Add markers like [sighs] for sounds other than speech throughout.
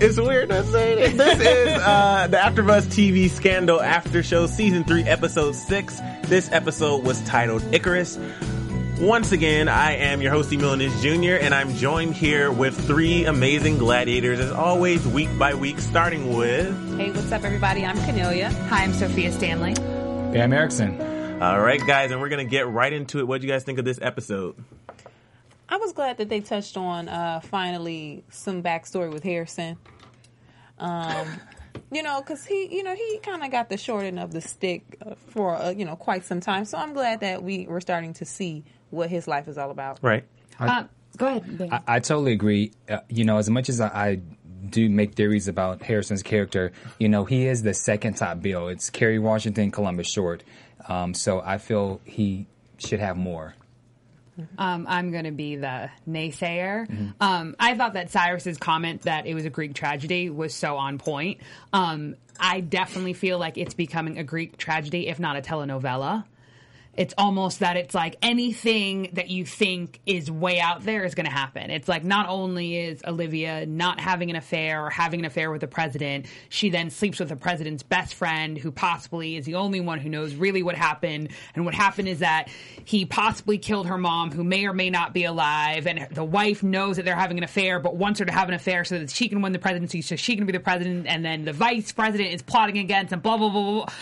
It's weird to say it. This is uh, the AfterBuzz TV Scandal After Show, Season 3, Episode 6. This episode was titled Icarus. Once again, I am your host, Emile Ennis Jr., and I'm joined here with three amazing gladiators, as always, week by week, starting with... Hey, what's up, everybody? I'm Kennelia. Hi, I'm Sofia Stanley. Bamm Ericsen. All right, guys, and we're going to get right into it. What do you guys think of this episode? I was glad that they touched on uh, finally some backstory with Harrison. Um, [laughs] you know, because he, you know, he kind of got the short end of the stick uh, for uh, you know quite some time. So I'm glad that we were starting to see what his life is all about. Right. Uh, go ahead. Ben. I, I totally agree. Uh, you know, as much as I, I do make theories about Harrison's character, you know, he is the second top bill. It's Kerry Washington, Columbus Short. Um, so I feel he should have more. Um, I'm going to be the naysayer. Um, I thought that Cyrus's comment that it was a Greek tragedy was so on point. Um, I definitely feel like it's becoming a Greek tragedy, if not a telenovela. It's almost that it's like anything that you think is way out there is going to happen. It's like not only is Olivia not having an affair or having an affair with the president, she then sleeps with the president's best friend, who possibly is the only one who knows really what happened. And what happened is that he possibly killed her mom, who may or may not be alive. And the wife knows that they're having an affair, but wants her to have an affair so that she can win the presidency, so she can be the president. And then the vice president is plotting against and blah, blah, blah, blah.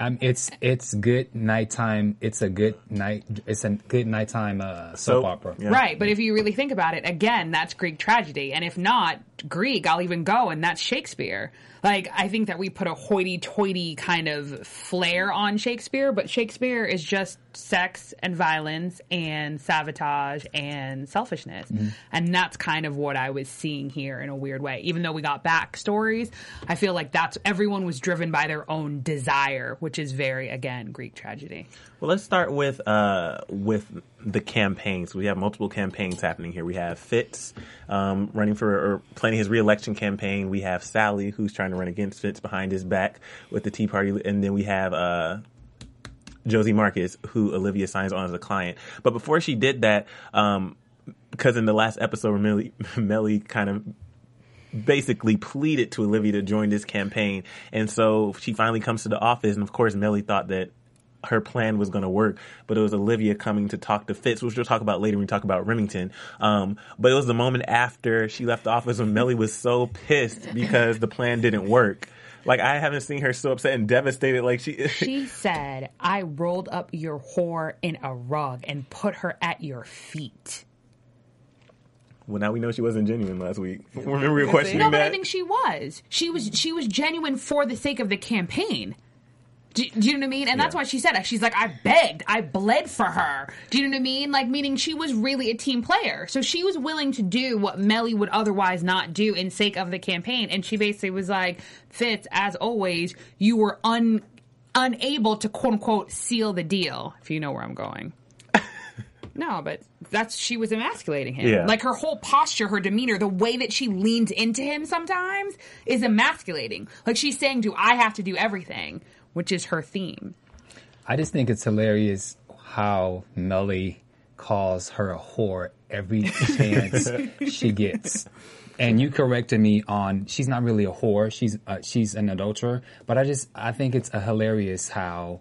Um, it's it's good nighttime. It's a good night. It's a good nighttime uh, soap Soap, opera. yeah. Right, but if you really think about it, again, that's Greek tragedy. And if not Greek, I'll even go, and that's Shakespeare. Like, I think that we put a hoity toity kind of flair on Shakespeare, but Shakespeare is just sex and violence and sabotage and selfishness. And that's kind of what I was seeing here in a weird way. Even though we got backstories, I feel like that's everyone was driven by their own desire, which is very, again, Greek tragedy. Well, let's start with uh, with the campaigns. We have multiple campaigns happening here. We have Fitz um, running for or planning his reelection campaign. We have Sally who's trying to run against Fitz behind his back with the Tea Party, and then we have uh, Josie Marcus who Olivia signs on as a client. But before she did that, um, because in the last episode, Mellie, [laughs] Mellie kind of basically pleaded to Olivia to join this campaign. And so she finally comes to the office, and of course, Mellie thought that her plan was going to work, but it was Olivia coming to talk to Fitz, which we'll talk about later when we talk about Remington. Um, but it was the moment after she left the office when Mellie was so pissed because the plan didn't work. Like I haven't seen her so upset and devastated. Like she, She said, I rolled up your whore in a rug and put her at your feet. well, now we know she wasn't genuine last week. [laughs] Remember we were questioning No, but that. I think she was. She was she was genuine for the sake of the campaign. Do, do you know what I mean? And that's why she said it. She's like, I begged, I bled for her. Do you know what I mean? Like, meaning she was really a team player. So she was willing to do what Mellie would otherwise not do in sake of the campaign. And she basically was like, Fitz, as always, you were un unable to quote unquote seal the deal, if you know where I'm going. [laughs] No, but that's she was emasculating him. Yeah. Like her whole posture, her demeanor, the way that she leans into him sometimes is emasculating. Like she's saying, "Do I have to do everything?" Which is her theme. I just think it's hilarious how Mellie calls her a whore every [laughs] chance she gets. And you corrected me on she's not really a whore. She's uh, she's an adulterer. But I just I think it's a hilarious how.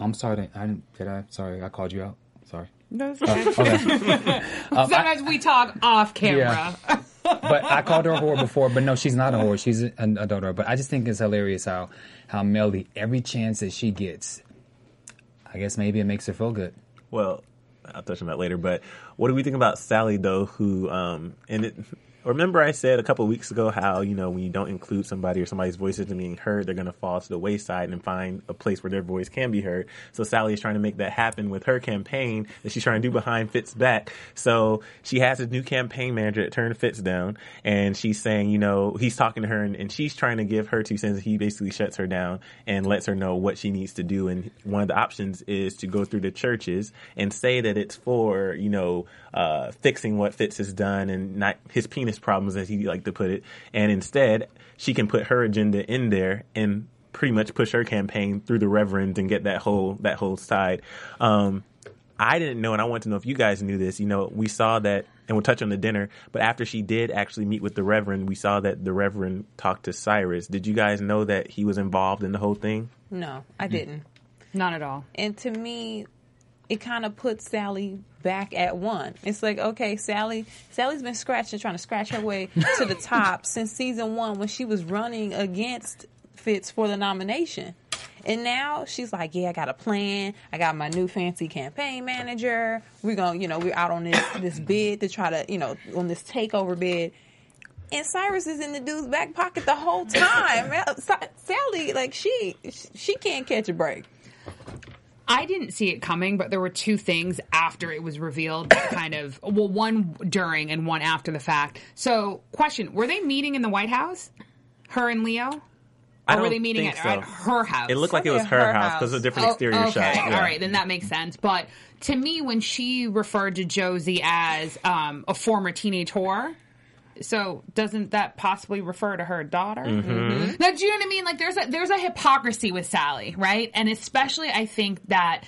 I'm sorry. I didn't. Did I? Sorry, I called you out. Sorry. Okay. [laughs] Sometimes we talk off camera. But I called her a whore before, but no, she's not a whore. She's an adulterer. But I just think it's hilarious how how Mellie every chance that she gets, I guess maybe it makes her feel good. Well, I'll touch on that later. But what do we think about Sally though? Who um, and it, remember I said a couple weeks ago how you know when you don't include somebody or somebody's voice isn't being heard, they're going to fall to the wayside and find a place where their voice can be heard. So Sally is trying to make that happen with her campaign that she's trying to do behind Fitz back. So she has a new campaign manager that turned Fitz down, and she's saying, you know, he's talking to her, and, and she's trying to give her two cents. He basically shuts her down and lets her know what she needs to do. And one of the options is to go through the churches and say that it's for you know uh, fixing what Fitz has done and not his penis problems, as he like to put it. And instead, she can put her agenda in there and pretty much push her campaign through the reverend and get that whole that whole side. Um, I didn't know, and I want to know if you guys knew this. You know, we saw that, and we'll touch on the dinner. But after she did actually meet with the Reverend, we saw that the Reverend talked to Cyrus. Did you guys know that he was involved in the whole thing? No, I didn't. Not at all. And to me, it kind of puts Sally back at one. It's like, okay, Sally, Sally's been scratching, trying to scratch her way [laughs] to the top since season one when she was running against Fitz for the nomination. And now she's like, yeah, I got a plan. I got my new fancy campaign manager. We're going, to you know, we're out on this this [coughs] bid to try to, you know, on this takeover bid. And Cyrus is in the dude's back pocket the whole time. [laughs] Sally, like she, she can't catch a break. I didn't see it coming, but there were two things after it was revealed that kind of, well, one during and one after the fact. So, question Were they meeting in the White House? Her and Leo? I Or were they meeting at, so. at her house? It looked like it was her, her house because a different Oh, exterior okay. shot. Yeah. All right, then that makes sense. But to me, when she referred to Josie as um, a former teenage whore, so doesn't that possibly refer to her daughter? Mm-hmm. Now, do you know what I mean? Like, there's a there's a hypocrisy with Sally, right? And especially, I think that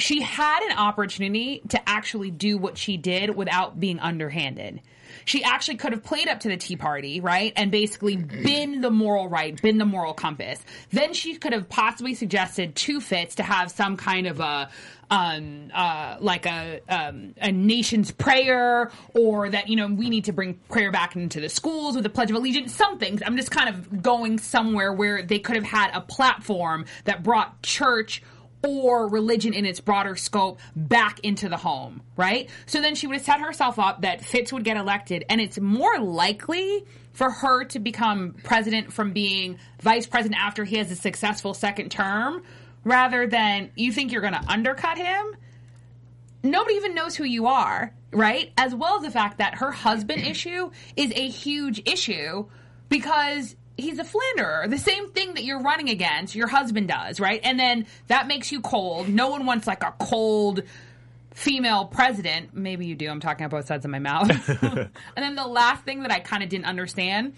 she had an opportunity to actually do what she did without being underhanded. She actually could have played up to the Tea Party, right? And basically been the moral right, been the moral compass. Then she could have possibly suggested to Fitz to have some kind of a um uh like a um a nation's prayer or that you know we need to bring prayer back into the schools with the pledge of allegiance something i'm just kind of going somewhere where they could have had a platform that brought church or religion in its broader scope back into the home, right? So then she would have set herself up that Fitz would get elected, and it's more likely for her to become president from being vice president after he has a successful second term rather than you think you're going to undercut him. Nobody even knows who you are, right? As well as the fact that her husband issue is a huge issue because he's a flanderer. The same thing that you're running against, your husband does, right? And then that makes you cold. No one wants like a cold female president. Maybe you do. I'm talking out both sides of my mouth. [laughs] [laughs] and then the last thing that I kind of didn't understand.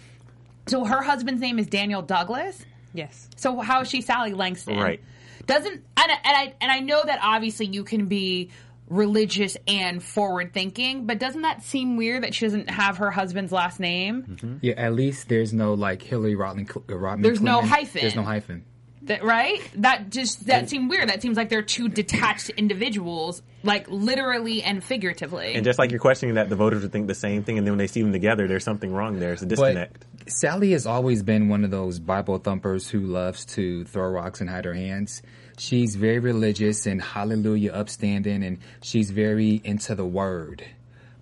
So her husband's name is Daniel Douglas. Yes. So how is she Sally Langston? Right. Doesn't and, and I and I know that obviously you can be religious and forward thinking, but doesn't that seem weird that she doesn't have her husband's last name? Yeah, at least there's no like Hillary Rodham. uh, Rodham There's no hyphen. There's no hyphen. That right? That just that seemed weird. That seems like they're two detached individuals, like literally and figuratively. And just like you're questioning that, the voters would think the same thing, and then when they see them together, there's something wrong there. It's a disconnect. Sally has always been one of those Bible thumpers who loves to throw rocks and hide her hands. She's very religious and hallelujah upstanding, and she's very into the word.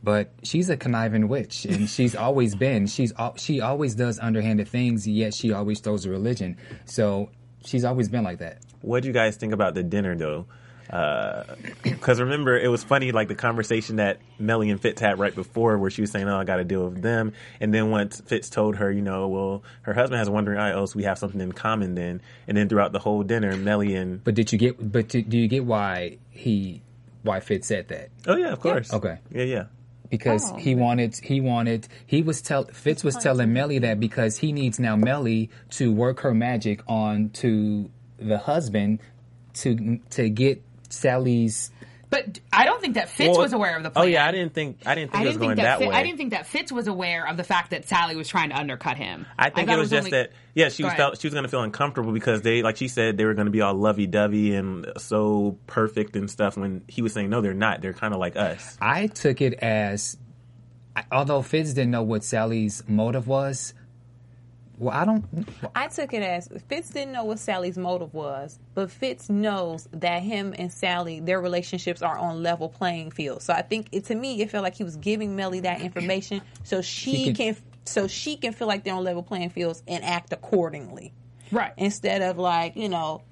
But she's a conniving witch, and [laughs] she's always been. She's she always does underhanded things, yet she always throws a religion. So she's always been like that. What do you guys think about the dinner, though? Uh, because remember, it was funny, like the conversation that Mellie and Fitz had right before, where she was saying, "Oh, I got to deal with them," and then once Fitz told her, you know, well, her husband has a wandering eye, oh, so we have something in common then. And then throughout the whole dinner, Mellie and But did you get? But do do you get why he why Fitz said that? oh yeah, of course, Okay. yeah, yeah. because oh. he wanted he wanted he was tell Fitz was telling Mellie that because he needs now Mellie to work her magic on to the husband to to get Sally's but I don't think that Fitz Well, was aware of the plan. Oh yeah, I didn't think I didn't think I it was didn't going think that, that, Fi- way. I didn't think that Fitz was aware of the fact that Sally was trying to undercut him. I think thought it was, just only- that yeah, she was felt she was going to feel uncomfortable because they like she said they were going to be all lovey dovey and so perfect and stuff. When he was saying no, they're not. They're kind of like us. I took it as although Fitz didn't know what Sally's motive was Well, I don't. I took it as Fitz didn't know what Sally's motive was, but Fitz knows that him and Sally, their relationships are on level playing field. So I think it, to me, it felt like he was giving Mellie that information so she She can, can- so she can feel like they're on level playing fields and act accordingly, Right. instead of like you know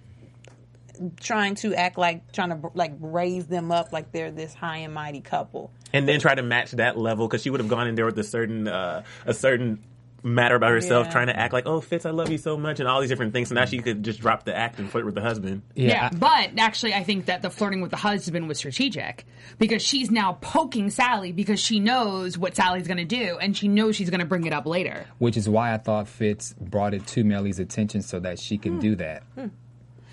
trying to act like trying to like raise them up like they're this high and mighty couple. and then try to match that level because she would have gone in there with a certain uh, a certain matter about herself, Yeah. trying to act like, "Oh, Fitz, I love you so much," and all these different things. So now she could just drop the act and flirt with the husband. Yeah, I- but actually, I think that the flirting with the husband was strategic because she's now poking Sally because she knows what Sally's going to do and she knows she's going to bring it up later. which is why I thought Fitz brought it to Mellie's attention so that she can hmm. do that. Hmm.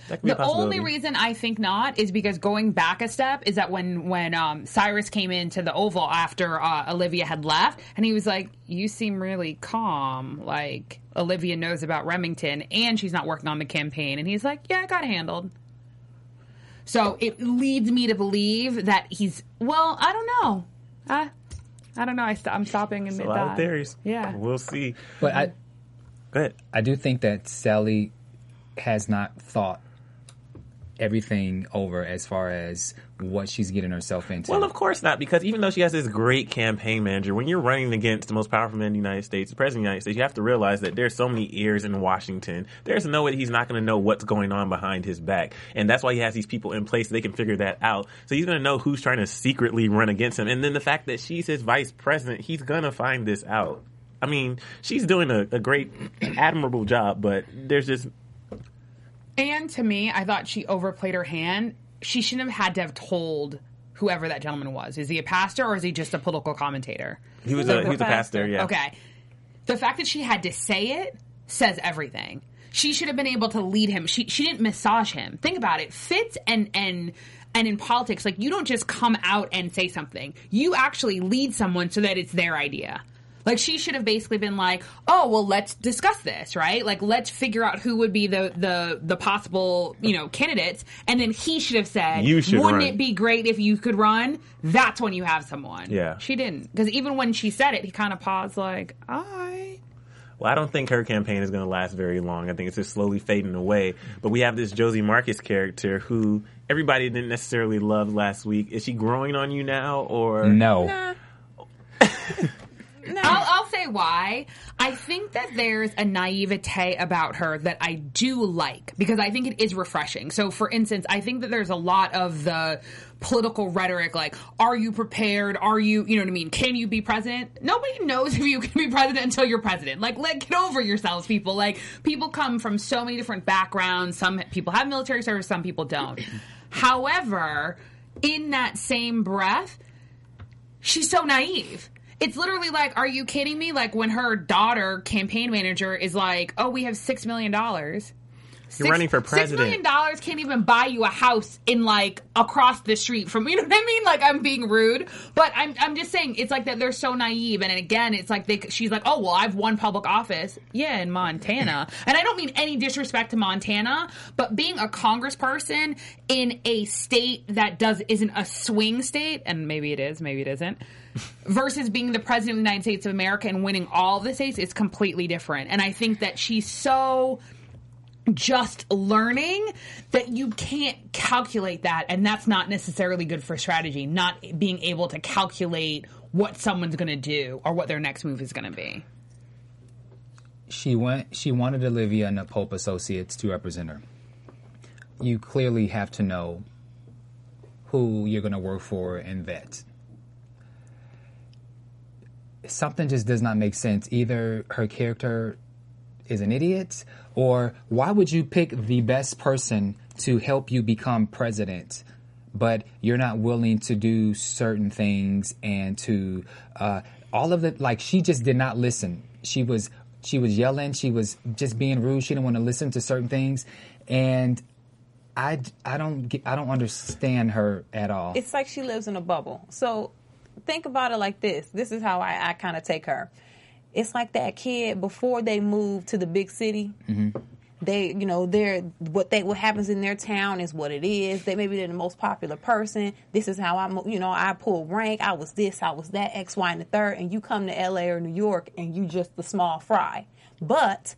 That could be a The only reason I think not is because going back a step is that when when um, Cyrus came into the Oval after uh, Olivia had left, and he was like, "You seem really calm. Like Olivia knows about Remington, and she's not working on the campaign." And he's like, "Yeah, I got it handled." So it leads me to believe that he's well. I don't know. I I don't know. I st- I'm stopping in a mid lot of theories. Yeah. we'll see. But I, Go ahead. I do think that Sally has not thought everything over as far as what she's getting herself into. Well, of course not, because even though she has this great campaign manager, when you're running against the most powerful man in the United States, the president of the United States, you have to realize that there's so many ears in Washington. There's no way he's not going to know what's going on behind his back. And that's why he has these people in place so they can figure that out. So he's going to know who's trying to secretly run against him. And then the fact that she's his vice president, he's going to find this out. I mean, she's doing a, a great, admirable job, but there's just And to me, I thought she overplayed her hand. She shouldn't have had to have told whoever that gentleman was. Is he a pastor or is he just a political commentator? he was a he was a pastor. pastor. Yeah. Okay. The fact that she had to say it says everything. She should have been able to lead him. She she didn't massage him. Think about it. Fitz and and and in politics, like you don't just come out and say something. You actually lead someone so that it's their idea. Like she should have basically been like, "Oh, well, let's discuss this, right? Like let's figure out who would be the the the possible, you know, candidates." And then he should have said, You should "Wouldn't run." it be great if you could run?" That's when you have someone. Yeah. She didn't. Because even when she said it, he kind of paused, like, all right. Well, I don't think her campaign is going to last very long. I think it's just slowly fading away. But we have this Josie Marcus character who everybody didn't necessarily love last week. Is she growing on you now, or no. [laughs] I'll, I'll say why. I think that there's a naivete about her that I do like because I think it is refreshing. So, for instance, I think that there's a lot of the political rhetoric like, are you prepared? Are you, you know what I mean? Can you be president? Nobody knows [laughs] if you can be president until you're president. Like, let get over yourselves, people. Like, people come from so many different backgrounds. Some people have military service, some people don't. [clears throat] However, in that same breath, she's so naive. It's literally like, are you kidding me? Like when her daughter campaign manager is like, "Oh, we have six million dollars." You're running for president. Six million dollars can't even buy you a house in like across the street from [laughs] you know what I mean? Like I'm being rude, but I'm I'm just saying it's like that they're so naive, and again, it's like they she's like, oh well, I've won public office, yeah, in Montana, [laughs] and I don't mean any disrespect to Montana, but being a congressperson in a state that does isn't a swing state, and maybe it is, maybe it isn't. Versus being the president of the United States of America and winning all the states is completely different. And I think that she's so just learning that you can't calculate that and that's not necessarily good for strategy not being able to calculate what someone's going to do or what their next move is going to be She went. She wanted Olivia and the Pope Associates to represent her. You clearly have to know who you're going to work for and vet. Something just does not make sense. Either her character is an idiot, or why would you pick the best person to help you become president, but you're not willing to do certain things and to uh, all of the Like she just did not listen. She was she was yelling. She was just being rude. She didn't want to listen to certain things, and I I don't get, I don't understand her at all. it's like she lives in a bubble. So think about it like this. This is how I, I kind of take her. It's like that kid before they move to the big city. Mm-hmm. They, you know, they're what they what happens in their town is what it is. They maybe they're the most popular person. This is how I'm, you know, I pull rank. I was this, I was that, X, Y, and the third. And you come to L.A. or New York, and you just the small fry. But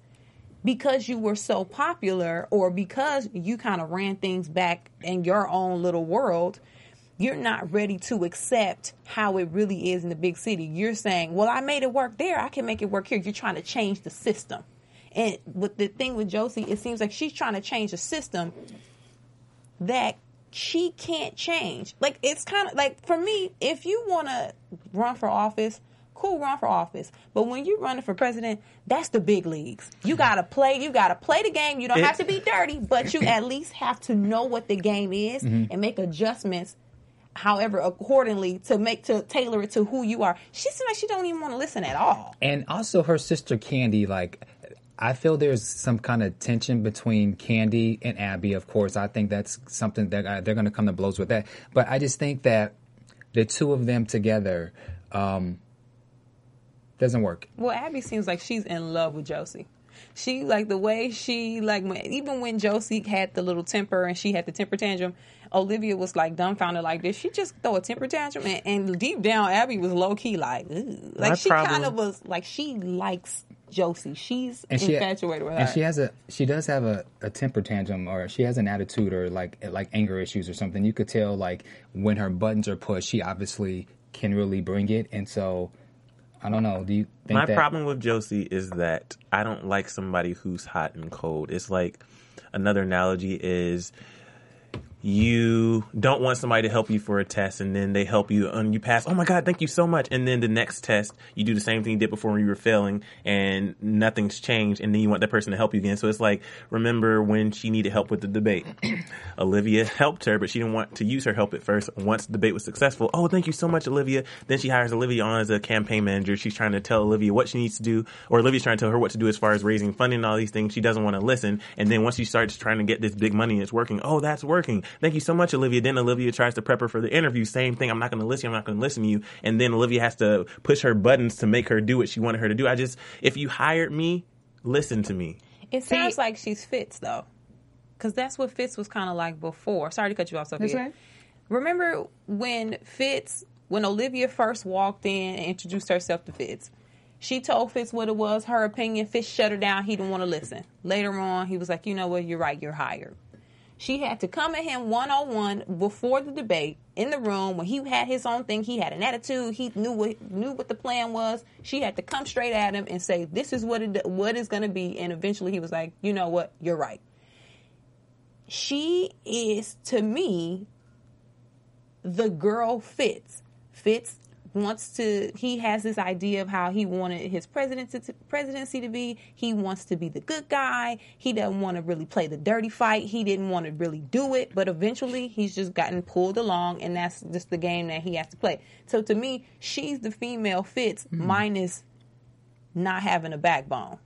because you were so popular or because you kind of ran things back in your own little world, you're not ready to accept how it really is in the big city. You're saying, well, I made it work there. I can make it work here. You're trying to change the system. And with the thing with Josie, it seems like she's trying to change a system that she can't change. Like it's kind of like for me, if you want to run for office, cool, run for office. But when you're running for president, that's the big leagues. You gotta play. You gotta play the game. You don't It- have to be dirty, but you at least have to know what the game is mm-hmm. and make adjustments. However, accordingly to make to tailor it to who you are. She seems like she don't even want to listen at all. And also her sister Candy, like I feel there's some kind of tension between Candy and Abby. Of course, I think that's something that uh, they're going to come to blows with that. But I just think that the two of them together um, doesn't work. Well, Abby seems like she's in love with Josie. She like the way she like when, even when Josie had the little temper and she had the temper tantrum, Olivia was like dumbfounded like did she just throw a temper tantrum and, and deep down Abby was low key like "Ugh." like My she problem- kind of was like she likes Josie. She's And she infatuated with her. and she has a she does have a, a temper tantrum or she has an attitude or like like anger issues or something. You could tell like when her buttons are pushed, she obviously can really bring it. And so I don't know. Do you think My that problem with Josie is that I don't like somebody who's hot and cold. It's like another analogy is you don't want somebody to help you for a test and then they help you and you pass. Oh my God, thank you so much. And then the next test, you do the same thing you did before when you were failing and nothing's changed. And then you want that person to help you again. So it's like, remember when she needed help with the debate? [clears throat] Olivia helped her, but she didn't want to use her help at first. Once the debate was successful, oh, thank you so much, Olivia. Then she hires Olivia on as a campaign manager. She's trying to tell Olivia what she needs to do, or Olivia's trying to tell her what to do as far as raising funding and all these things. She doesn't want to listen. And then once she starts trying to get this big money and it's working, oh, that's working. Thank you so much, Olivia. Then Olivia tries to prep her for the interview. Same thing. I'm not going to listen. I'm not going to listen to you. And then Olivia has to push her buttons to make her do what she wanted her to do. I just, if you hired me, listen to me. it sounds like she's Fitz though, because that's what Fitz was kind of like before. Sorry to cut you off, Sofia. That's right. Remember when Fitz, when Olivia first walked in and introduced herself to Fitz, she told Fitz what it was, her opinion. Fitz shut her down. He didn't want to listen. Later on, he was like, you know what, you're right, you're hired. She had to come at him one on one before the debate in the room when he had his own thing. He had an attitude. He knew what knew what the plan was. She had to come straight at him and say, "This is what it what is going to be." And eventually, he was like, "You know what? You're right." She is to me the girl Fitz. Fitz wants to. He has this idea of how he wanted his presidency to, presidency to be. He wants to be the good guy. He doesn't want to really play the dirty fight. He didn't want to really do it, but eventually he's just gotten pulled along, and that's just the game that he has to play. So to me, she's the female Fitz mm-hmm. minus not having a backbone.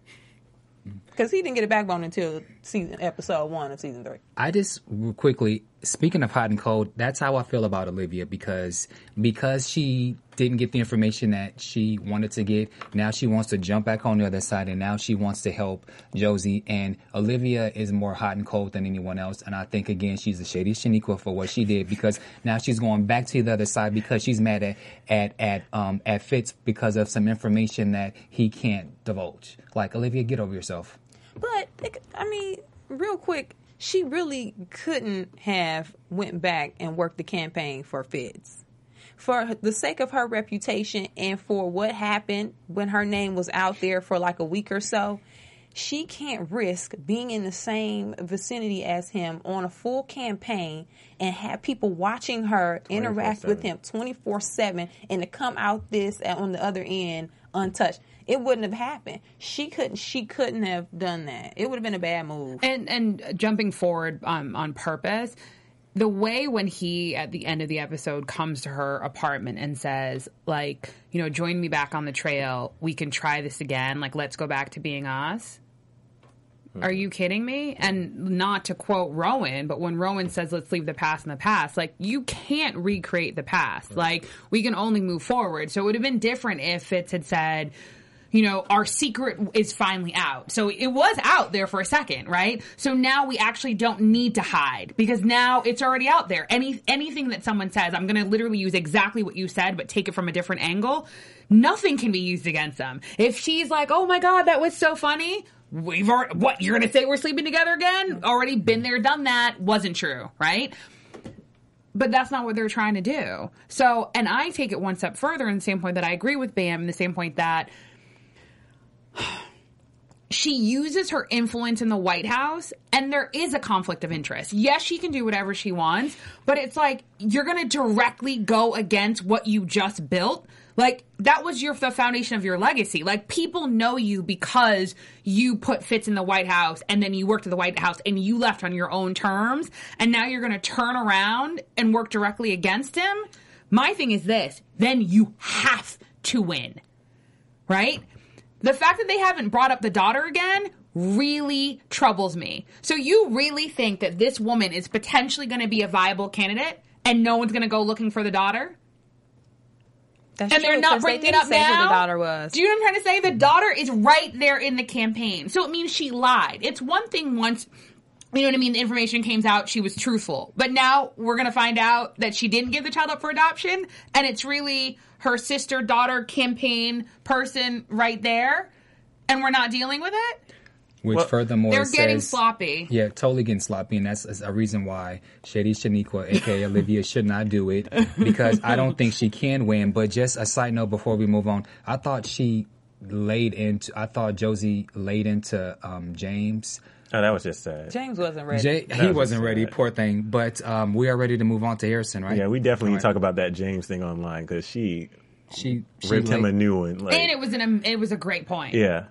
Because he didn't get a backbone until season episode one of season three. I just quickly speaking of hot and cold, that's how I feel about Olivia because because she didn't get the information that she wanted to get. Now she wants to jump back on the other side, and now she wants to help Josie. And Olivia is more hot and cold than anyone else. And I think again she's the shadiest Shaniqua for what she did because now she's going back to the other side because she's mad at at at um at Fitz because of some information that he can't divulge. Like Olivia, get over yourself. But it- I mean, real quick, she really couldn't have went back and worked the campaign for Fitz. For the sake of her reputation and for what happened when her name was out there for like a week or so, she can't risk being in the same vicinity as him on a full campaign and have people watching her interact with him 24 7 and to come out this uh, on the other end untouched. It wouldn't have happened. She couldn't. She couldn't have done that. It would have been a bad move. and and uh, jumping forward um, on purpose the way when he at the end of the episode comes to her apartment and says like you know join me back on the trail we can try this again like let's go back to being us hmm. are you kidding me? And not to quote Rowan, but when Rowan says, let's leave the past in the past, like, you can't recreate the past. Hmm. Like, we can only move forward. So it would have been different if Fitz had said, you know, our secret is finally out. So it was out there for a second, right? So now we actually don't need to hide because now it's already out there. Any anything that someone says, I'm going to literally use exactly what you said, but take it from a different angle. Nothing can be used against them. If she's like, "Oh my god, that was so funny," we've already, what, you're gonna say we're sleeping together again? Already been there, done that. Wasn't true, right? But that's not what they're trying to do. So, and I take it one step further in the same point that I agree with Bam, in the same point that [sighs] she uses her influence in the White House and there is a conflict of interest. Yes, she can do whatever she wants, but it's like you're going to directly go against what you just built. Like that was your the foundation of your legacy. Like people know you because you put Fitz in the White House and then you worked at the White House and you left on your own terms and now you're going to turn around and work directly against him. My thing is this, then you have to win. Right? The fact that they haven't brought up the daughter again really troubles me. So you really think that this woman is potentially going to be a viable candidate and no one's going to go looking for the daughter? That's and true, they're not bringing they it up now. Who the daughter was. Do you know what I'm trying to say? The daughter is right there in the campaign, so it means she lied. It's one thing once. You know what I mean? The information came out, she was truthful. But now we're going to find out that she didn't give the child up for adoption, and it's really her sister daughter campaign person right there, and we're not dealing with it? Which Well, furthermore They're says, getting sloppy. Yeah, totally getting sloppy, and that's, that's a reason why Shady Shaniqua, aka [laughs] Olivia, should not do it because I don't think she can win. But just a side note before we move on, I thought she laid into. I thought Josie laid into um, James. Oh, that was just sad. James wasn't ready. Jay, he was wasn't ready, sad. poor thing. But um, we are ready to move on to Harrison, right? Yeah, we definitely need to talk about that James thing online because she, She, she ripped him a new one. Like, And it was an it was a great point. yeah,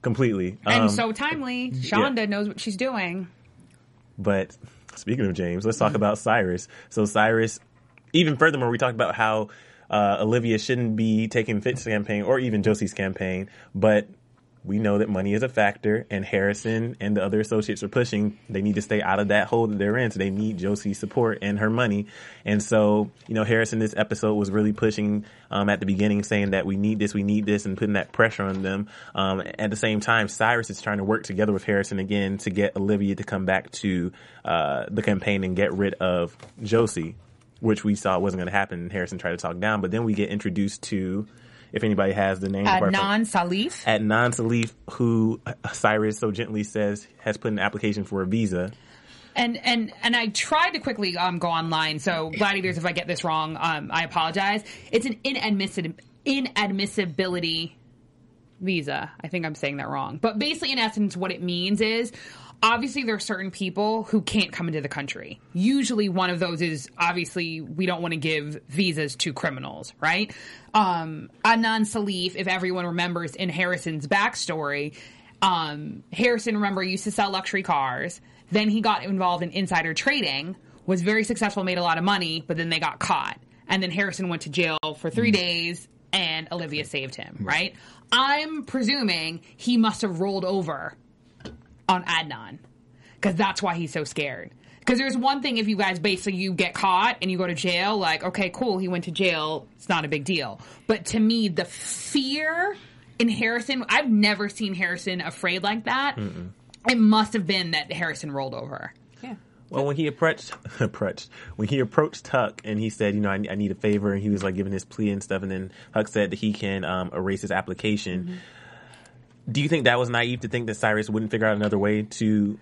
completely. And Um, so timely, Shonda knows what she's doing. But speaking of James, let's talk about Cyrus. So Cyrus, even furthermore, we talked about how uh, Olivia shouldn't be taking Fitz's campaign or even Josie's campaign, but we know that money is a factor, and Harrison and the other associates are pushing. They need to stay out of that hole that they're in, so they need Josie's support and her money. And so, you know, Harrison this episode was really pushing um, at the beginning, saying that we need this, we need this, and putting that pressure on them. Um, at the same time, Cyrus is trying to work together with Harrison again to get Olivia to come back to uh, the campaign and get rid of Josie, which we saw wasn't going to happen. Harrison tried to talk down, but then we get introduced to. If anybody has the name Adnan Salif. Adnan Salif, who Cyrus so gently says has put an application for a visa. And and and I tried to quickly um, go online. So gladiators, if I get this wrong, um, I apologize. It's an inadmissibility inadmissibility visa. I think I'm saying that wrong. But basically, in essence, what it means is obviously there are certain people who can't come into the country. Usually, one of those is obviously we don't want to give visas to criminals, right? Um, Adnan Salif, if everyone remembers in Harrison's backstory, um, Harrison, remember, used to sell luxury cars. Then he got involved in insider trading, was very successful, made a lot of money, but then they got caught. And then Harrison went to jail for three days, and Olivia saved him, right? I'm presuming he must have rolled over on Adnan because that's why he's so scared. Because there's one thing if you guys basically you get caught and you go to jail, like okay, cool, he went to jail, it's not a big deal. But to me, the fear in Harrison, I've never seen Harrison afraid like that. It must have been that Harrison rolled over. Yeah. Well, when he approached, [laughs] approached when he approached Huck and he said, you know, I, I need a favor, and he was like giving his plea and stuff, and then Huck said that he can um, erase his application. Do you think that was naive to think that Cyrus wouldn't figure out another way to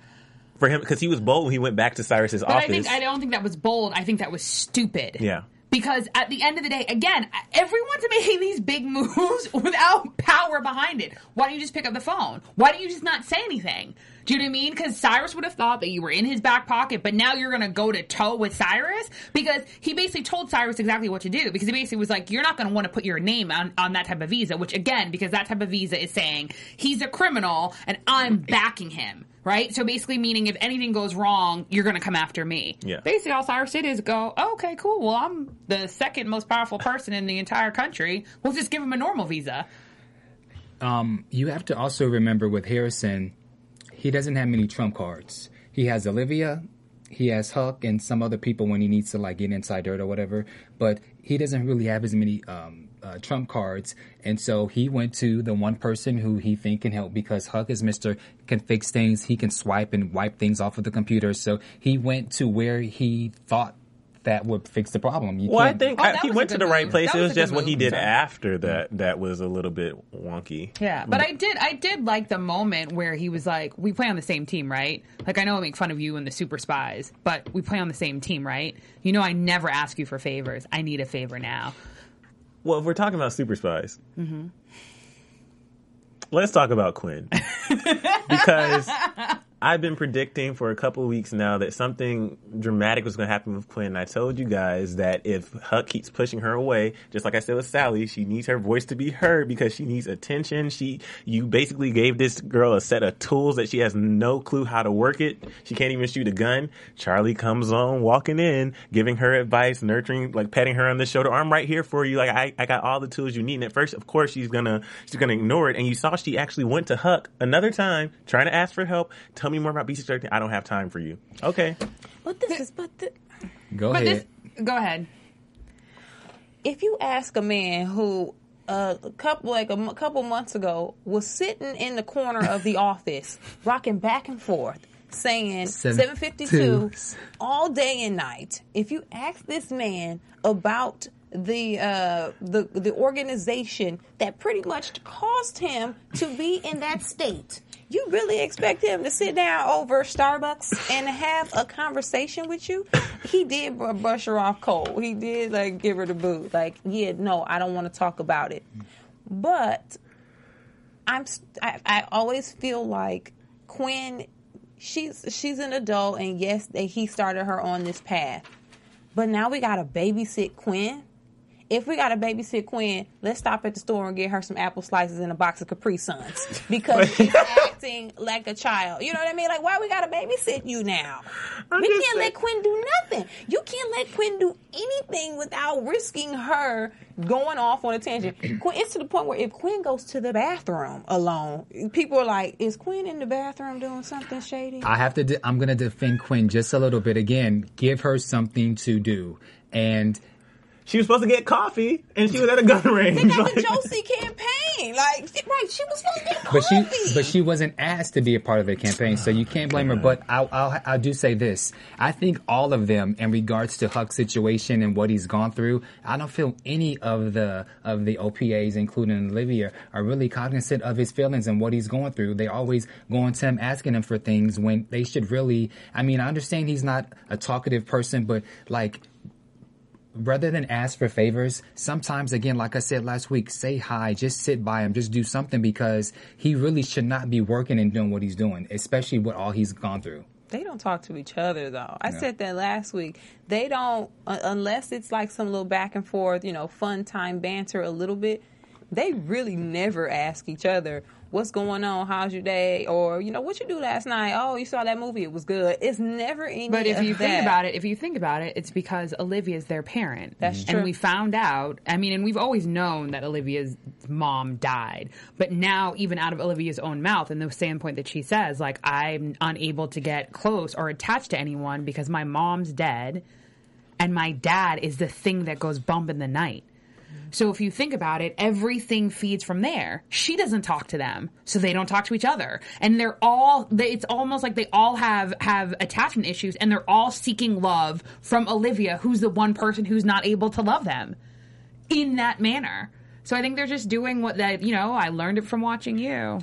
for him because he was bold when he went back to Cyrus's But office? I think I don't think that was bold. I think that was stupid. Yeah. Because at the end of the day, again, everyone's making these big [laughs] moves without power behind it. Why don't you just pick up the phone? Why don't you just not say anything? Do you know what I mean? Because Cyrus would have thought that you were in his back pocket, but now you're going to go to toe with Cyrus because he basically told Cyrus exactly what to do. Because he basically was like, "You're not going to want to put your name on on that type of visa." Which again, because that type of visa is saying he's a criminal and I'm backing him. Right? So basically meaning if anything goes wrong, you're going to come after me. Yeah. Basically all Cyrus did is go, oh, okay, cool. Well, I'm the second most powerful person in the entire country. We'll just give him a normal visa. Um, you have to also remember with Harrison, he doesn't have many trump cards. He has Olivia, he has Huck, and some other people when he needs to like get inside dirt or whatever. But he doesn't really have as many um, uh, trump cards, and so he went to the one person who he think can help because Huck is Mister can fix things. He can swipe and wipe things off of the computer. So he went to where he thought that would fix the problem. You Well, I think Oh, I- he went to the right move. place. That It was was just good what he did Sorry. after that that was a little bit wonky. Yeah, but I did I did like the moment where he was like, "We play on the same team, right?" Like I know I make fun of you and the super spies, but we play on the same team, right? You know I never ask you for favors. I need a favor now. Well, if we're talking about super spies, Mm-hmm. let's talk about Quinn [laughs] because I've been predicting for a couple weeks now that something dramatic was going to happen with Quinn. I told you guys that if Huck keeps pushing her away, just like I said with Sally, she needs her voice to be heard because she needs attention. She, you basically gave this girl a set of tools that she has no clue how to work it. She can't even shoot a gun. Charlie comes on walking in, giving her advice, nurturing, like petting her on the shoulder. I'm right here for you. Like I, I got all the tools you need. And at first, of course, she's gonna, she's gonna ignore it. And you saw she actually went to Huck another time, trying to ask for help. Tell me more about B613. I don't have time for you. Okay. But this is but the, Go But ahead. this, go ahead. if you ask a man who uh, a couple like a m- couple months ago was sitting in the corner of the office [laughs] rocking back and forth saying 752 all day and night if you ask this man about the uh, the the organization that pretty much caused him to be in that state you really expect him to sit down over Starbucks and have a conversation with you? He did brush her off cold. He did like give her the boot. Like, yeah, no, I don't want to talk about it. But I'm I, I always feel like Quinn she's she's an adult and yes he started her on this path. But now we got to babysit Quinn. If we got to babysit Quinn, let's stop at the store and get her some apple slices and a box of Capri Suns because she's [laughs] acting like a child. You know what I mean? Like, why we got to babysit you now? we can't saying- let Quinn do nothing. You can't let Quinn do anything without risking her going off on a tangent. [clears throat] Quinn, it's to the point where if Quinn goes to the bathroom alone, people are like, "Is Quinn in the bathroom doing something shady?" I have to. De- I'm going to defend Quinn just a little bit again. Give her something to do, and She was supposed to get coffee, and she was at a gun range. They got the Josie campaign. Like, right, she was supposed to get coffee, but she but she wasn't asked to be a part of the campaign, so you can't blame her. But I'll, I'll I do say this: I think all of them, in regards to Huck's situation and what he's gone through, I don't feel any of the of the OPAs, including Olivia, are really cognizant of his feelings and what he's going through. They always going to him asking him for things when they should really. I mean, I understand he's not a talkative person, but like rather than ask for favors, sometimes again, like I said last week, say hi, just sit by him, just do something because he really should not be working and doing what he's doing, especially with all he's gone through. They don't talk to each other though. I said that last week. They don't uh, unless it's like some little back and forth, you know, fun time banter a little bit. They really never ask each other what's going on, how's your day, or you know what you do last night. Oh, you saw that movie, it was good. It's never any. But if you think about it, if you think about it, it's because Olivia's their parent. That's true. And we found out, I mean, and we've always known that Olivia's mom died. But now, even out of Olivia's own mouth, and the standpoint that she says, like, I'm unable to get close or attached to anyone because my mom's dead and my dad is the thing that goes bump in the night. So if you think about it, everything feeds from there. She doesn't talk to them, so they don't talk to each other, and they're all. They, it's almost like they all have have attachment issues, and they're all seeking love from Olivia, who's the one person who's not able to love them in that manner. So I think they're just doing what that you know. I learned it from watching you.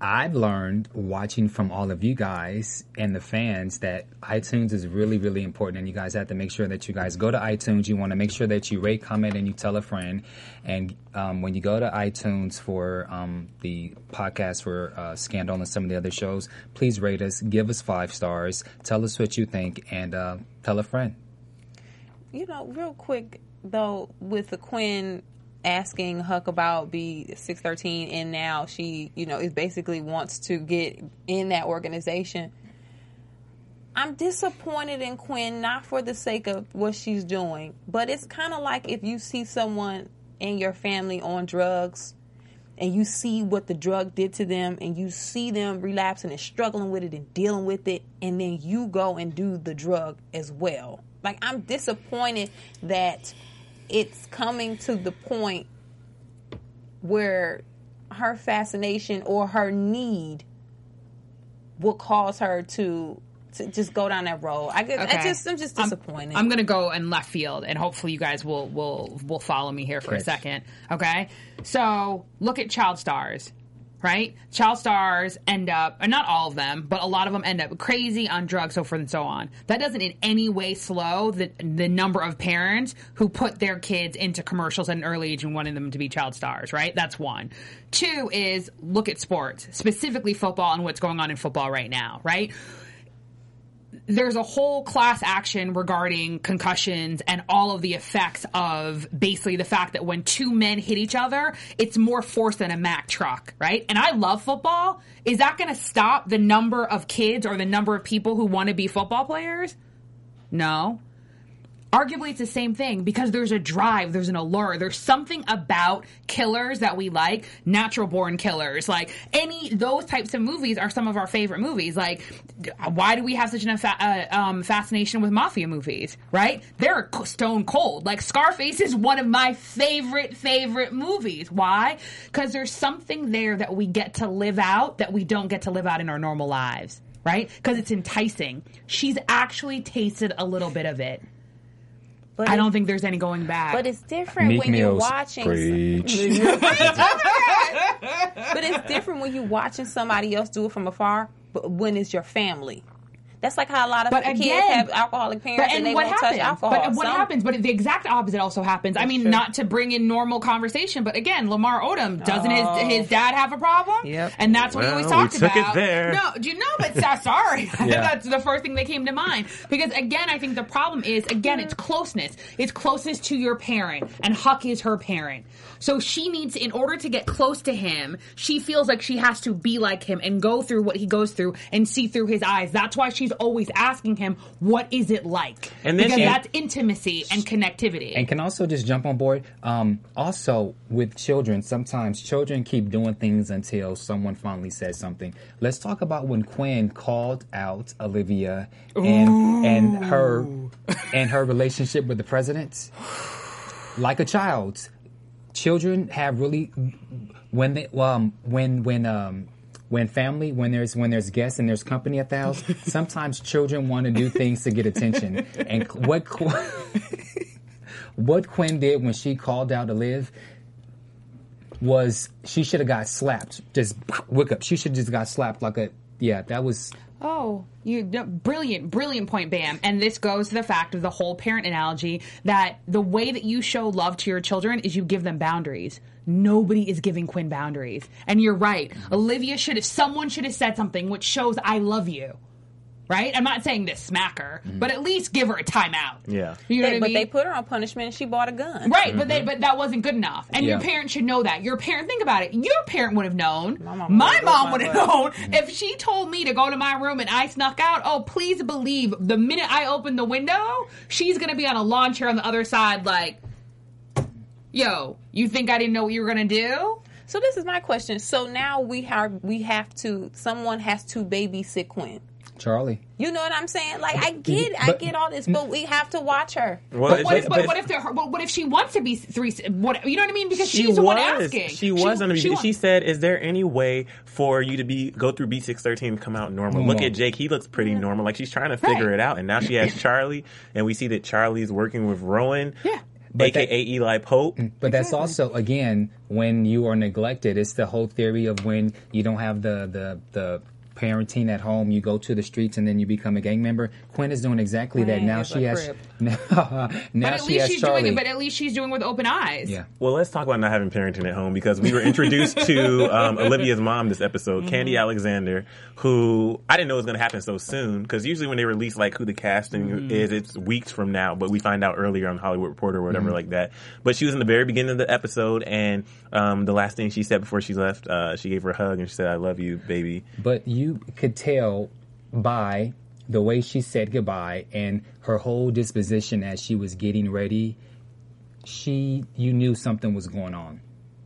I've learned watching from all of you guys and the fans that iTunes is really, really important. And you guys have to make sure that you guys go to iTunes. You want to make sure that you rate, comment, and you tell a friend. And um, when you go to iTunes for um, the podcast for uh, Scandal and some of the other shows, please rate us, give us five stars, tell us what you think, and uh, tell a friend. you know, real quick though, with the Quinn asking Huck about B six thirteen, and now she, you know, is basically wants to get in that organization. I'm disappointed in Quinn, not for the sake of what she's doing, but it's kind of like if you see someone in your family on drugs and you see what the drug did to them and you see them relapsing and struggling with it and dealing with it and then you go and do the drug as well like i'm disappointed that it's coming to the point where her fascination or her need will cause her to to just go down that road. I, get, I Okay. just I'm just disappointed. I'm, gonna go in left field, and hopefully you guys will will will follow me here for a second. Okay, so look at child stars. Right, child stars end up, not all of them, but a lot of them end up crazy on drugs, so forth and so on. That doesn't in any way slow the the number of parents who put their kids into commercials at an early age and wanted them to be child stars. Right, that's one. Two is look at sports, specifically football, and what's going on in football right now. Right, there's a whole class action regarding concussions and all of the effects of basically the fact that when two men hit each other, it's more force than a Mack truck, right? And I love football. Is that going to stop the number of kids or the number of people who want to be football players? No. Arguably, it's the same thing because there's a drive, there's an allure, there's something about killers that we like, natural born killers. Like any those types of movies are some of our favorite movies. Like, why do we have such an uh, um, fascination with mafia movies? Right? They're stone cold. Like Scarface is one of my favorite favorite movies. Why? Because there's something there that we get to live out that we don't get to live out in our normal lives. Right? Because it's enticing. She's actually tasted a little bit of it. But I don't think there's any going back. But it's different Meek when you're watching. preach. [laughs] But it's different when you're watching somebody else do it from afar. But when it's your family, that's like how a lot of But kids again- have alcoholic parents But and they what won't happens? touch alcohol. But what Some- happens? But the exact opposite also happens. I mean, true. not to bring in normal conversation, but again, Lamar Odom doesn't Oh. his his dad have a problem? Yep. And that's what he always Well, we talked took it about. there. No, do you know? But so- [laughs] sorry, [laughs] Yeah. that's the first thing that came to mind because again, I think the problem is again, it's closeness. It's closeness to your parent, and Huck is her parent. So she needs, in order to get close to him, she feels like she has to be like him and go through what he goes through and see through his eyes. That's why she's always asking him, "What is it like?" And because that's intimacy and connectivity. And can also just jump on board. Um, also, with children, sometimes children keep doing things until someone finally says something. Let's talk about when Quinn called out Olivia and and her and her relationship with the president, like a child. Children have really when they um when when um when family when there's when there's guests and there's company at the house [laughs] sometimes children want to do things to get attention and [laughs] what Qu- what Quinn did when she called out to live was she should have got slapped. Just wick up. She should just got slapped like a yeah. That was Oh, you no, brilliant, brilliant point, Bamm. And this goes to the fact of the whole parent analogy that the way that you show love to your children is you give them boundaries. Nobody is giving Quinn boundaries. And you're right. Olivia should have someone should have said something which shows I love you. Right? I'm not saying to smack her, mm. but at least give her a timeout. Yeah. You know They- what I but they put her on punishment and she bought a gun. Right, but they mm-hmm. but that wasn't good enough. And your Yeah. parent should know that. Your parent think about it. Your parent would have known. My mom would've mom whipped would have known butt. if she told me to go to my room and I snuck out. Oh, please believe the minute I open the window, she's gonna be on a lawn chair on the other side, like, "Yo, you think I didn't know what you were gonna do?" So this is my question. So now we have we have to someone has to babysit Quinn. Charlie. You know what I'm saying? Like I get I get all this, but we have to watch her. Well, But it's what if, just- but but what if they're, what what if she wants to be three? What you know what I mean? Because she she's the was. one asking. She was on the she, she, said, "Is there any way for you to be go through B six thirteen and come out normal?" Look at Jake; he looks pretty normal. Like she's trying to figure Right. it out, and now she has Charlie, and we see that Charlie's working with Rowan, Yeah. But that- aka Eli Pope. Mm, but that's also again when you are neglected. It's the whole theory of when you don't have the the the parenting at home, you go to the streets and then you become a gang member. Quinn is doing exactly that. Now she has crip. [laughs] now, But at she least has she's Charlie. doing it. But at least she's doing it with open eyes. yeah. Well, let's talk about not having parenting at home because we were introduced to um, [laughs] Olivia's mom this episode, Khandi Alexander, who I didn't know was going to happen so soon because usually when they release like who the casting is, it's weeks from now, but we find out earlier on Hollywood Reporter or whatever like that. But she was in the very beginning of the episode, and um, the last thing she said before she left, uh, she gave her a hug and she said, "I love you, baby." But you could tell by the way she said goodbye and her whole disposition as she was getting ready. She, you knew something was going on.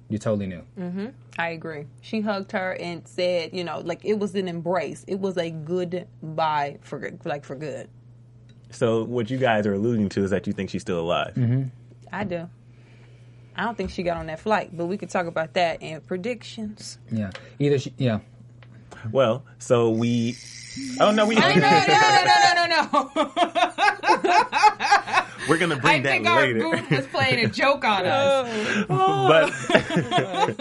You totally knew. Mm-hmm. I agree. She hugged her and said, you know, like it was an embrace. It was a goodbye for like for good. So what you guys are alluding to is that you think she's still alive. Mm-hmm. I do. I don't think she got on that flight, but we could talk about that in predictions. Yeah. Either she, yeah. [laughs] Well, so we. Oh no, we. no, no, no, no, no, no, no. [laughs] We're gonna I bring that think our later. booth was playing a joke on us. [laughs]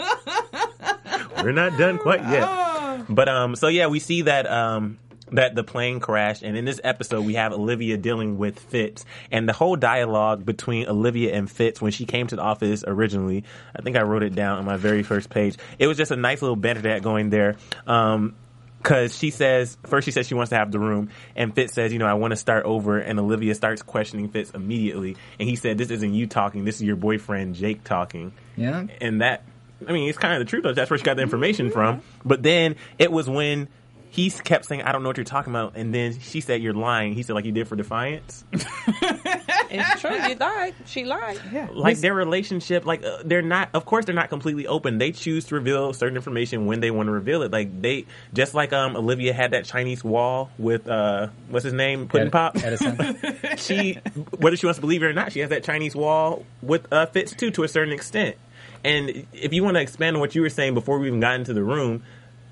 but we're not done quite yet. But um, so yeah, we see that um that the plane crashed, and in this episode we have Olivia dealing with Fitz, and the whole dialogue between Olivia and Fitz when she came to the office originally. I think I wrote it down on my very first page. It was just a nice little banter that going there. Um, Cause she says first she says she wants to have the room, and Fitz says, you know, I want to start over, and Olivia starts questioning Fitz immediately, and he said, "This isn't you talking, this is your boyfriend Jake talking." Yeah. and that I mean, it's kind of the truth. though. That's where she got the information from. But then it was when he kept saying, "I don't know what you're talking about," and then she said, "You're lying." He said, "Like you did for Defiance." [laughs] It's true. You lied. She lied. Yeah. like their relationship, like uh, they're not. Of course, they're not completely open. They choose to reveal certain information when they want to reveal it. Like they, just like um Olivia had that Chinese wall with uh what's his name, Pudding Ed- Pop. Edison. [laughs] she, whether she wants to believe it or not, she has that Chinese wall with uh, Fitz too, to a certain extent. And if you want to expand on what you were saying before we even got into the room,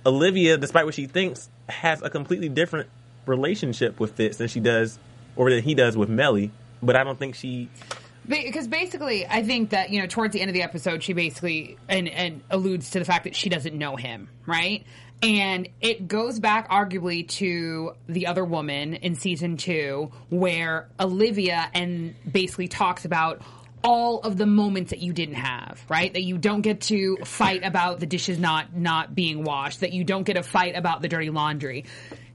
Olivia, despite what she thinks, has a completely different relationship with Fitz than she does, or than he does with Mellie. But I don't think she. Because basically, I think that you know, towards the end of the episode, she basically and and alludes to the fact that she doesn't know him, right? And it goes back arguably to the other woman in season two, where Olivia and basically talks about all of the moments that you didn't have, right? That you don't get to fight about the dishes not not being washed, that you don't get to fight about the dirty laundry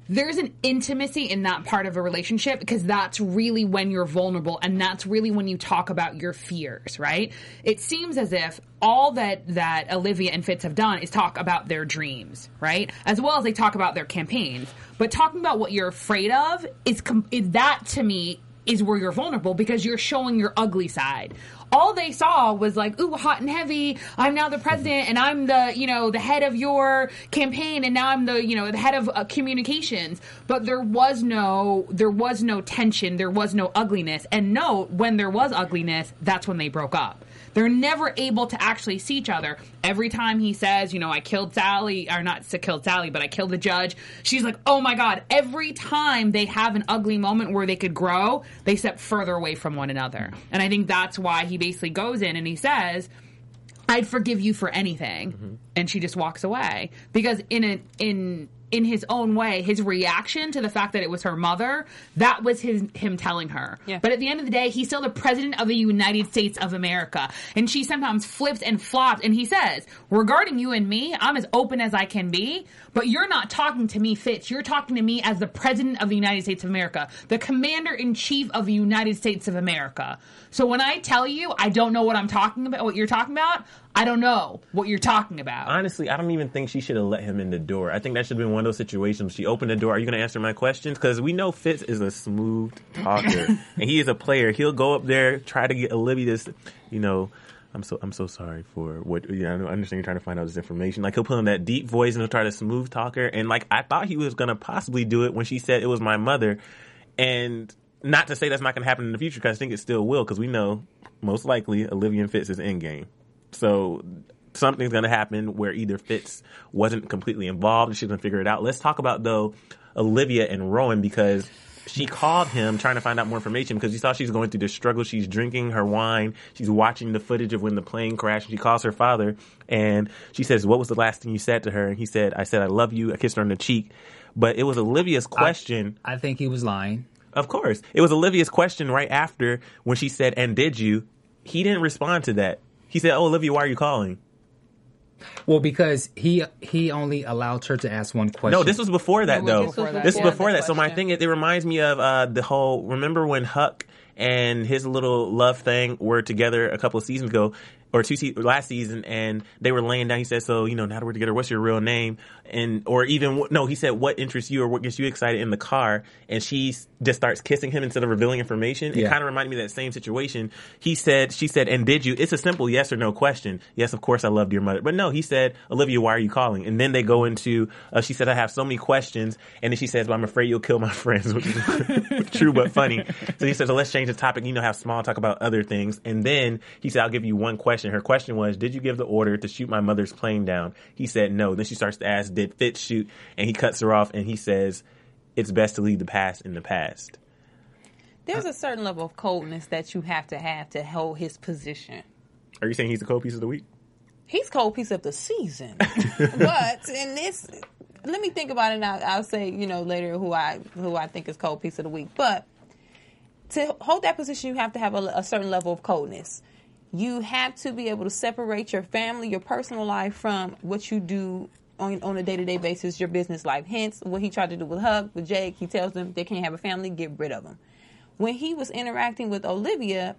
there's an intimacy in that part of a relationship because that's really when you're vulnerable and that's really when you talk about your fears, right? It seems as if all that that Olivia and Fitz have done is talk about their dreams, right? As well as they talk about their campaigns. But talking about what you're afraid of is, com- is that to me is where you're vulnerable because you're showing your ugly side. All they saw was like, ooh, hot and heavy. I'm now the president and I'm the, you know, the head of your campaign and now I'm the, you know, the head of uh, communications. But there was no, there was no tension. There was no ugliness. And no, when there was ugliness, that's when they broke up. They're never able to actually see each other. Every time he says, you know, I killed Sally, or not killed Sally, but I killed the judge, she's like, oh my God. Every time they have an ugly moment where they could grow, they step further away from one another. And I think that's why he basically goes in and he says, I'd forgive you for anything. Mm-hmm. And she just walks away. Because in a, in in his own way, his reaction to the fact that it was her mother, that was his him telling her. Yeah. But at the end of the day, he's still the president of the United States of America. And she sometimes flips and flops and he says, Regarding you and me, I'm as open as I can be, but you're not talking to me, Fitz. You're talking to me as the president of the United States of America, the commander in chief of the United States of America. So when I tell you I don't know what I'm talking about what you're talking about, I don't know what you're talking about. Honestly, I don't even think she should have let him in the door. I think that should have been one of those situations. She opened the door. Are you going to answer my questions? Because we know Fitz is a smooth talker, [laughs] and he is a player. He'll go up there, try to get Olivia this, you know. I'm so I'm so sorry for what you know, I understand you're trying to find out this information. Like he'll put on that deep voice and he'll try to smooth talker. And like I thought he was gonna possibly do it when she said it was my mother. And not to say that's not gonna happen in the future because I think it still will because we know most likely Olivia and Fitz is in game. So something's going to happen where either Fitz wasn't completely involved and she's going to figure it out. Let's talk about though Olivia and Rowan because she called him trying to find out more information because you saw she's going through this struggle. She's drinking her wine. She's watching the footage of when the plane crashed. She calls her father and she says, "What was the last thing you said to her?" And he said, "I said I love you." I kissed her on the cheek. But it was Olivia's question. I think he was lying. Of course. It was Olivia's question right after when she said, And did you? He didn't respond to that. He said, Oh, Olivia, why are you calling? Well, because he he only allowed her to ask one question. No, this was before that, It was though. before. This is Yeah, before the that. So my thing is, it reminds me of uh, the whole. Remember when Huck and his little love thing were together a couple of seasons ago, or two se- last season, and they were laying down. He said, "So you know, now that we're together, what's your real name?" And or even no, he said, "What interests you or what gets you excited in the car?" And she just starts kissing him instead of revealing information. It Yeah. kind of reminded me of that same situation. He said, "She said, and did you?" It's a simple yes or no question. Yes, of course, I loved your mother, but no, he said, "Olivia, why are you calling?" And then they go into. Uh, she said, "I have so many questions," and then she says, "But I'm afraid you'll kill my [laughs] friends," which is [laughs] true but funny. So he says, so "Let's change the topic. You know, have small talk about other things." And then he said, "I'll give you one question." Question. Her question was, "Did you give the order to shoot my mother's plane down?" He said no. Then she starts to ask, "Did Fitz shoot?" And he cuts her off and he says, "It's best to leave the past in the past." There's a certain level of coldness that you have to have to hold his position. Are you saying he's the cold piece of the week? He's cold piece of the season. [laughs] but in this, let me think about it. And I'll, I'll say, you know, later who I who I think is cold piece of the week. But to hold that position, you have to have a, a certain level of coldness. You have to be able to separate your family, your personal life from what you do on, on a day to day basis, your business life. Hence, what he tried to do with Huck, with Jake, he tells them they can't have a family, get rid of them. When he was interacting with Olivia,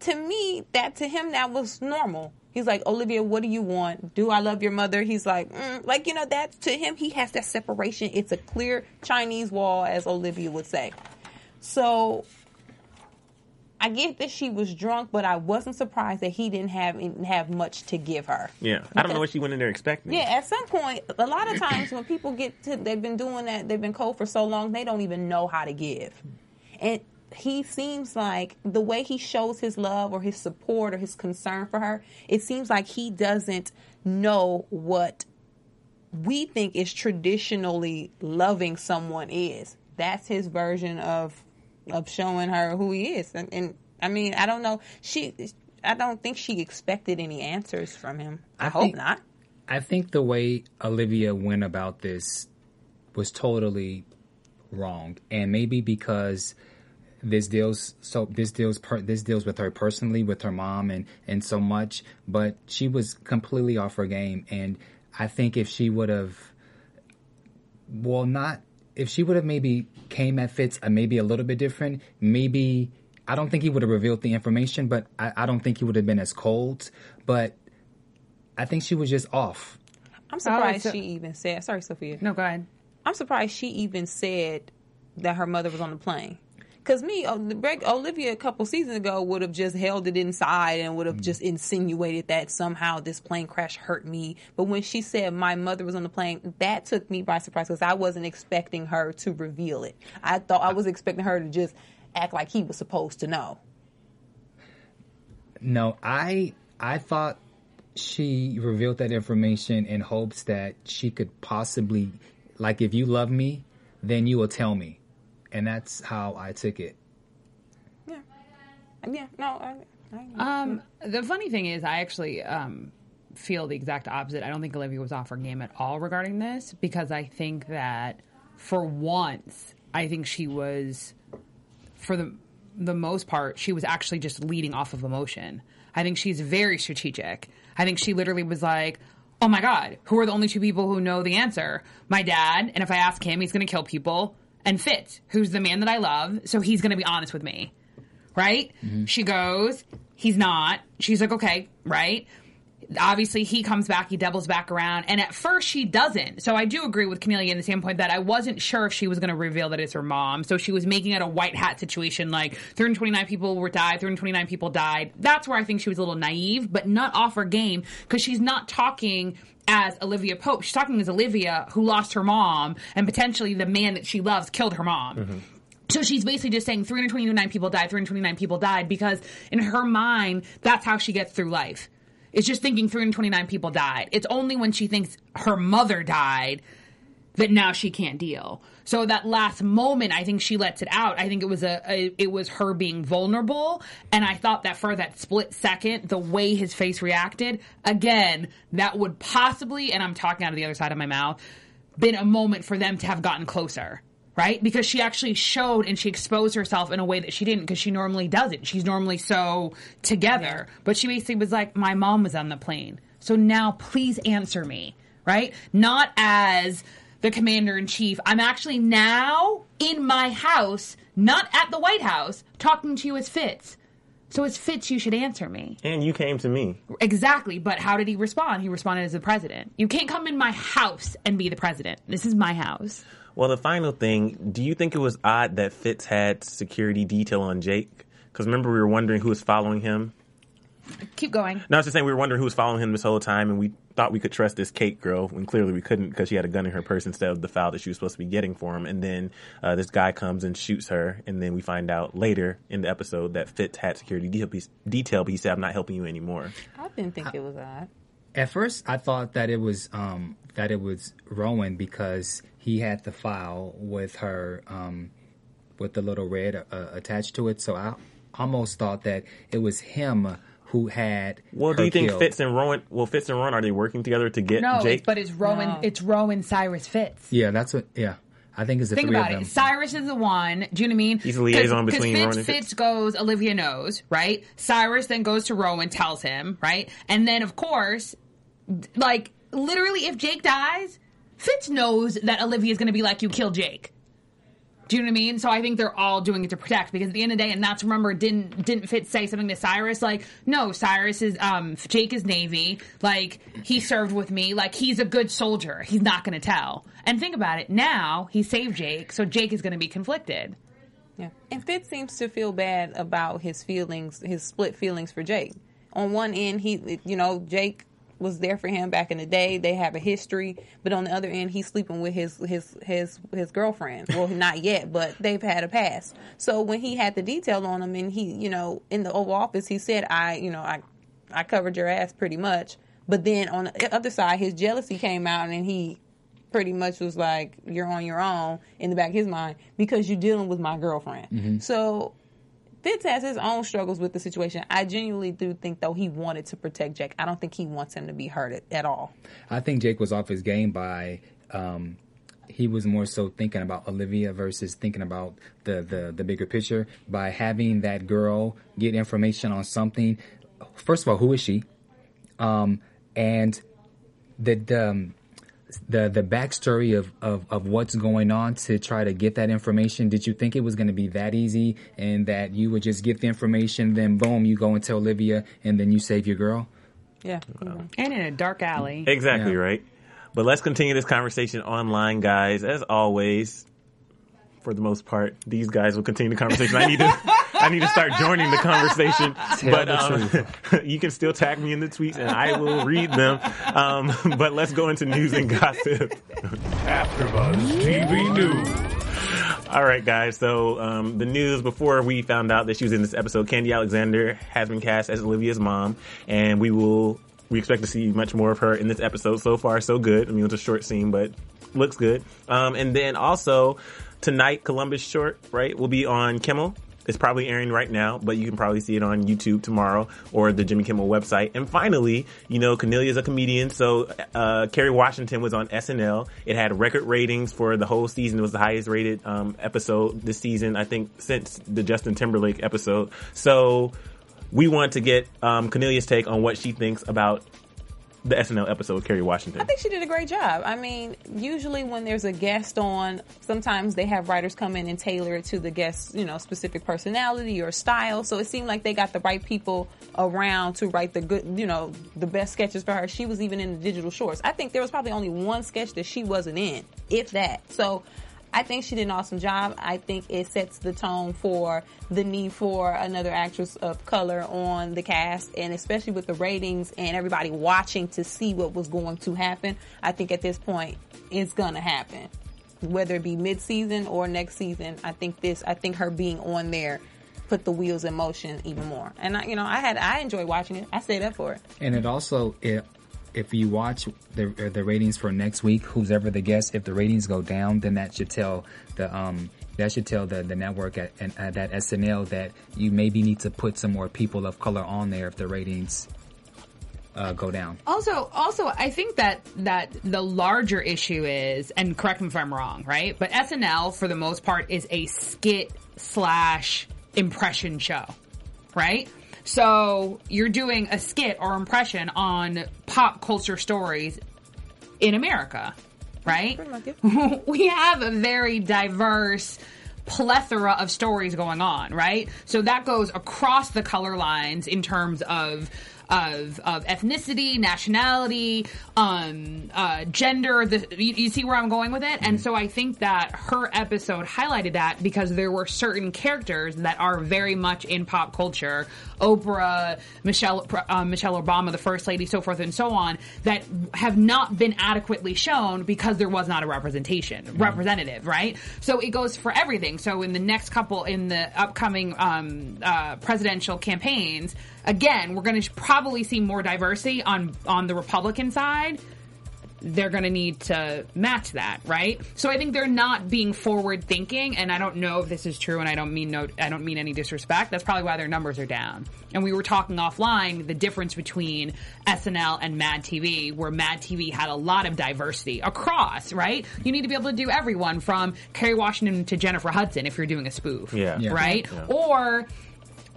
to me, that to him that was normal. He's like, Olivia, what do you want? Do I love your mother? He's like, mm. like you know, that to him, he has that separation. It's a clear Chinese wall, as Olivia would say. So I get that she was drunk, but I wasn't surprised that he didn't have have much to give her. Yeah, I don't know what she went in there expecting. Yeah, at some point, a lot of times when people get to, they've been doing that, they've been cold for so long, they don't even know how to give. And he seems like the way he shows his love or his support or his concern for her, it seems like he doesn't know what we think is traditionally loving someone is. That's his version of of showing her who he is. And, and I mean, I don't know. She, I don't think she expected any answers from him. I, I hope think- not. I think the way Olivia went about this was totally wrong, and maybe because this deals so this deals per, this deals with her personally, with her mom, and and so much. But she was completely off her game, and I think if she would have, well, not if she would have maybe came at Fitz uh, maybe a little bit different, maybe. I don't think he would have revealed the information, but I, I don't think he would have been as cold. But I think she was just off. I'm surprised so- she even said. Sorry, Sofia. No, go ahead. I'm surprised she even said that her mother was on the plane. Because me, Olivia, a couple seasons ago, would have just held it inside and would have mm. just insinuated that somehow this plane crash hurt me. But when she said my mother was on the plane, that took me by surprise because I wasn't expecting her to reveal it. I thought I was expecting her to just act like he was supposed to know. No, I I thought she revealed that information in hopes that she could possibly like if you love me, then you will tell me. And that's how I took it. Yeah, yeah, no, I, I, Um, the funny thing is, I actually um, feel the exact opposite. I don't think Olivia was off her game at all regarding this because I think that for once, I think she was, for the the most part, she was actually just leading off of emotion. I think she's very strategic. I think she literally was like, "Oh my god, who are the only two people who know the answer? My dad, and if I ask him, he's going to kill people." And Fitz, who's the man that I love, so he's going to be honest with me right? Mm-hmm. She goes, he's not. She's like, okay, right? Obviously, he comes back, he doubles back around, and at first she doesn't. So I do agree with Kennelia in the standpoint that I wasn't sure if she was going to reveal that it's her mom. So she was making it a white hat situation, like 329 people were died, 329 people died. That's where I think she was a little naive, but not off her game because she's not talking as Olivia Pope. She's talking as Olivia who lost her mom and potentially the man that she loves killed her mom. Mm-hmm. So she's basically just saying 329 people died, 329 people died, because in her mind, that's how she gets through life. It's just thinking 329 people died. It's only when she thinks her mother died that now she can't deal. So that last moment, I think she lets it out. I think it was a, a it was her being vulnerable, and I thought that for that split second, the way his face reacted, again, that would possibly, and I'm talking out of the other side of my mouth, been a moment for them to have gotten closer. Right? Because she actually showed and she exposed herself in a way that she didn't because she normally doesn't. She's normally so together. But she basically was like, My mom was on the plane. So now please answer me. Right? Not as the commander in chief. I'm actually now in my house, not at the White House, talking to you as Fitz. So as Fitz, you should answer me. And you came to me. Exactly, but how did he respond? He responded as the president. You can't come in my house and be the president. This is my house. Well, the final thing, do you think it was odd that Fitz had security detail on Jake? Because remember, we were wondering who was following him. Keep going. No, I was just saying we were wondering who was following him this whole time, and we thought we could trust this Kate girl, when clearly we couldn't because she had a gun in her purse instead of the foul that she was supposed to be getting for him. And then uh, this guy comes and shoots her, and then we find out later in the episode that Fitz had security detail, detail but he said, "I'm not helping you anymore." I didn't think it was that. At first, I thought that it was um, that it was Rowan because he had the file with her um, with the little red uh, attached to it. So I almost thought that it was him who had. Well, do you think killed. Fitz and Rowan? Well, Fitz and Rowan are they working together to get No, Jake? it's, but it's Rowan. No. It's Rowan Cyrus Fitz. Yeah, that's what. Yeah, I think it's the Think three about of them. it. Cyrus is the one. Do you know what I mean? He's the liaison 'Cause- 'cause between Fitz, Rowan and Fitz. Fitz goes. Olivia knows, right? Cyrus then goes to Rowan, tells him, right? And then of course, like literally, if Jake dies, Fitz knows that Olivia's going to be like, "You killed Jake." Do you know what I mean? So I think they're all doing it to protect because at the end of the day, and that's remember didn't didn't Fitz say something to Cyrus like, no, Cyrus is um Jake is Navy, like he served with me, like he's a good soldier. He's not going to tell. And think about it, now he saved Jake, so Jake is going to be conflicted. Yeah. And Fitz seems to feel bad about his feelings, his split feelings for Jake. On one end, he, you know, Jake was there for him back in the day. They have a history, but on the other end, he's sleeping with his his his his girlfriend. Well, [laughs] not yet, but they've had a past. So when he had the detail on him, and he, you know, in the Oval Office, he said, "I, you know, I, I covered your ass pretty much." But then on the other side, his jealousy came out, and he pretty much was like, "You're on your own" in the back of his mind because you're dealing with my girlfriend. Mm-hmm. So Fitz has his own struggles with the situation. I genuinely do think, though, he wanted to protect Jake. I don't think he wants him to be hurt at, at all. I think Jake was off his game by um, he was more so thinking about Olivia versus thinking about the, the the bigger picture. By having that girl get information on something, first of all, who is she? Um, and the the um, the, the backstory of, of, of what's going on to try to get that information. Did you think it was going to be that easy and that you would just get the information, then boom, you go and tell Olivia, and then you save your girl? Yeah. And in a dark alley. Exactly Yeah. right. But let's continue this conversation online, guys. As always, for the most part, these guys will continue the conversation. I need to, I need to start joining the conversation. but the um, [laughs] you can still tag me in the tweets, and I will read them. Um, [laughs] but let's go into news and gossip. AfterBuzz TV News. All right, guys. So um, the news before we found out that she was in this episode, Khandi Alexander has been cast as Olivia's mom, and we will we expect to see much more of her in this episode. So far, so good. I mean, it was a short scene, but looks good. Um, and then also tonight, Columbus Short right will be on Kimmel. It's probably airing right now, but you can probably see it on YouTube tomorrow or the Jimmy Kimmel website. And finally, you know, Kennelia's a comedian, so uh, Kerry Washington was on SNL. It had record ratings for the whole season. It was the highest rated um, episode this season, I think, since the Justin Timberlake episode. So we want to get um, Kennelia's take on what she thinks about the SNL episode with Kerry Washington. I think she did a great job. I mean, usually when there's a guest on, sometimes they have writers come in and tailor it to the guest's, you know, specific personality or style. So it seemed like they got the right people around to write the good, you know, the best sketches for her. She was even in the digital shorts. I think there was probably only one sketch that she wasn't in, if that. So I think she did an awesome job. I think it sets the tone for the need for another actress of color on the cast, and especially with the ratings and everybody watching to see what was going to happen. I think at this point, it's gonna happen, whether it be mid-season or next season. I think this. I think her being on there put the wheels in motion even more. And I, you know, I had I enjoyed watching it. I stayed up for it. And it also, it, if you watch the uh, the ratings for next week, who's ever the guest, if the ratings go down, then that should tell the um that should tell the the network at, and at that SNL that you maybe need to put some more people of color on there if the ratings uh, go down. Also, also, I think that that the larger issue is, and correct me if I'm wrong, right? But SNL, for the most part, is a skit slash impression show, right? So you're doing a skit or impression on pop culture stories in America, right? [laughs] We have a very diverse plethora of stories going on, right? So that goes across the color lines in terms of of of ethnicity, nationality, um, uh, gender. The, you, you see where I'm going with it, and so I think that her episode highlighted that because there were certain characters that are very much in pop culture, Oprah, Michelle uh, Michelle Obama, the first lady, so forth and so on, that have not been adequately shown because there was not a representation representative, right? So it goes for everything. So in the next couple, in the upcoming um, uh, presidential campaigns, again, we're going to probably see more diversity on on the Republican side they're going to need to match that, right? So I think they're not being forward thinking, and I don't know if this is true, and I don't mean no, I don't mean any disrespect. That's probably why their numbers are down. And we were talking offline the difference between SNL and Mad TV, where Mad TV had a lot of diversity across, right? You need to be able to do everyone from Kerry Washington to Jennifer Hudson if you're doing a spoof, Yeah. Yeah. right? Or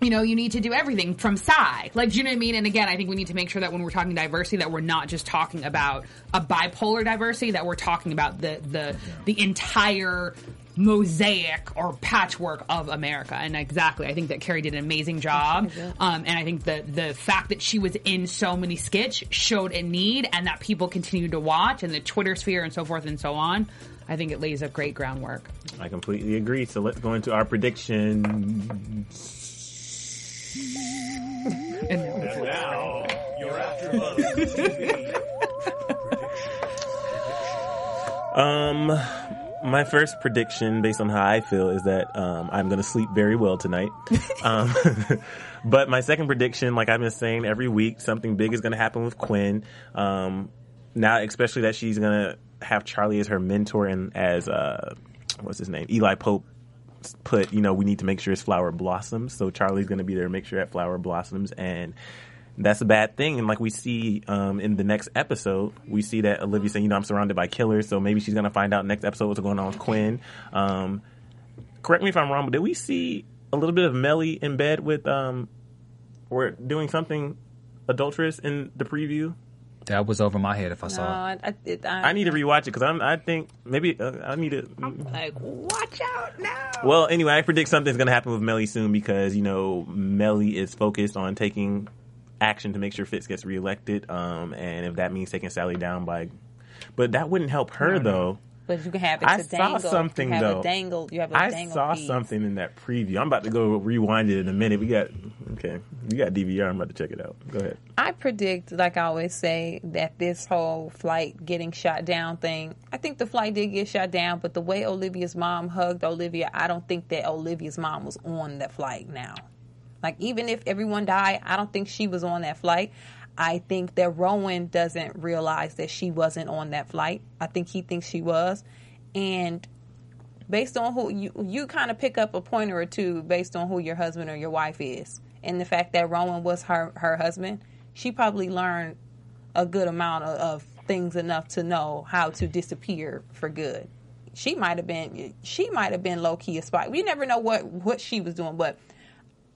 you know, you need to do everything from Psy. Like, do you know what I mean? And again, I think we need to make sure that when we're talking diversity, that we're not just talking about a bipolar diversity, that we're talking about the the the entire mosaic or patchwork of America. And exactly, I think that Kerry did an amazing job. Um, and I think the the fact that she was in so many skits showed a need, and that people continued to watch, and the Twitter sphere and so forth and so on. I think it lays a great groundwork. I completely agree. So let's go into our prediction. Now, you're AfterBuzz Um, my first prediction, based on how I feel, is that um, I'm going to sleep very well tonight. [laughs] um, [laughs] but my second prediction, like I've been saying every week, something big is going to happen with Quinn. Um, now, especially that she's going to have Charlie as her mentor and as uh, what's his name, Eli Pope. Put, you know, we need to make sure his flower blossoms. So Charlie's going to be there to make sure that flower blossoms, and that's a bad thing. And like we see um, in the next episode, we see that Olivia saying, you know, I'm surrounded by killers, so maybe she's gonna find out next episode what's going on with Quinn. Um, correct me if I'm wrong, but did we see a little bit of Mellie in bed with um, or doing something adulterous in the preview? That was over my head if I No, saw it. I, I, it, I, I need to rewatch it because I'm. I think maybe uh, I need to. I'm like watch out now. Well, anyway, I predict something's going to happen with Mellie soon because you know Mellie is focused on taking action to make sure Fitz gets reelected, um, and if that means taking Sally down by, but that wouldn't help her though. But you can have it I to saw dangle. something, you have though. A dangle. You have a I dangle saw piece. something in that preview. I'm about to go rewind it in a minute. We got okay. You got DVR. I'm about to check it out. Go ahead. I predict, like I always say, that this whole flight getting shot down thing, I think the flight did get shot down, but the way Olivia's mom hugged Olivia, I don't think that Olivia's mom was on that flight now. Like, even if everyone died, I don't think she was on that flight. I think that Rowan doesn't realize that she wasn't on that flight. I think he thinks she was. And based on who you you kind of pick up a pointer or two based on who your husband or your wife is and the fact that rowan was her her husband she probably learned a good amount of, of things enough to know how to disappear for good she might have been she might have been low-key a spy we never know what what she was doing but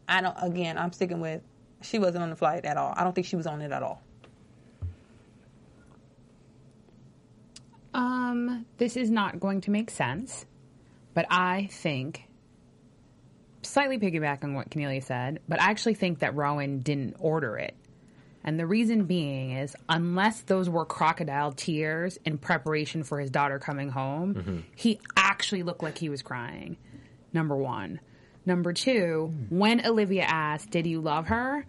i don't again i'm sticking with she wasn't on the flight at all i don't think she was on it at all Um, this is not going to make sense, but I think slightly piggyback on what Kennelia said, but I actually think that Rowan didn't order it. And the reason being is unless those were crocodile tears in preparation for his daughter coming home, he actually looked like he was crying. Number one. Number two, when Olivia asked, Did you love her?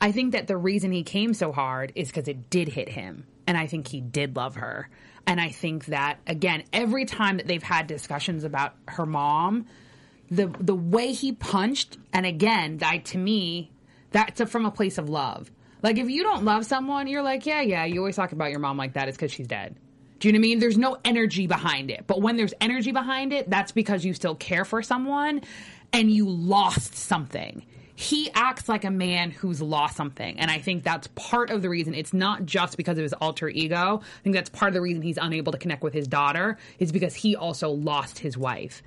I think that the reason he came so hard is because it did hit him. And I think he did love her. And I think that, again, every time that they've had discussions about her mom, the the way he punched, and again, that to me, that's a, from a place of love. Like if you don't love someone, you're like, yeah, yeah, you always talk about your mom like that. It's because she's dead. Do you know what I mean? There's no energy behind it. But when there's energy behind it, that's because you still care for someone and you lost something. He acts like a man who's lost something. And I think that's part of the reason. It's not just because of his alter ego. I think that's part of the reason he's unable to connect with his daughter, is because he also lost his wife.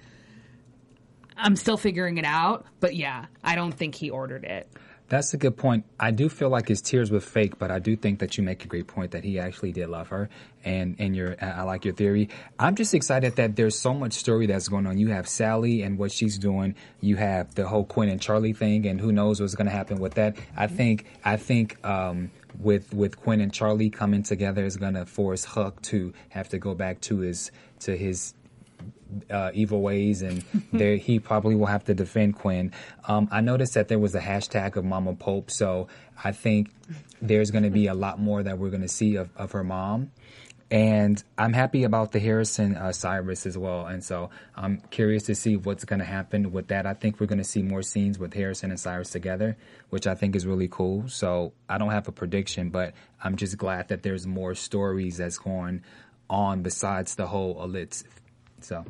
I'm still figuring it out, but yeah, I don't think he ordered it. That's a good point. I do feel like his tears were fake, but I do think that you make a great point that he actually did love her, and and your I like your theory. I'm just excited that there's so much story that's going on. You have Sally and what she's doing. You have the whole Quinn and Charlie thing, and who knows what's going to happen with that. I think I think um, with with Quinn and Charlie coming together is going to force Huck to have to go back to his to his uh, evil ways, and [laughs] there he probably will have to defend Quinn. Um, I noticed that there was a hashtag of Mama Pope, so I think there's going to be a lot more that we're going to see of, of her mom. And I'm happy about the Harrison uh, Cyrus as well, and so I'm curious to see what's going to happen with that. I think we're going to see more scenes with Harrison and Cyrus together, which I think is really cool. So I don't have a prediction, but I'm just glad that there's more stories that's going on besides the whole Olitz. So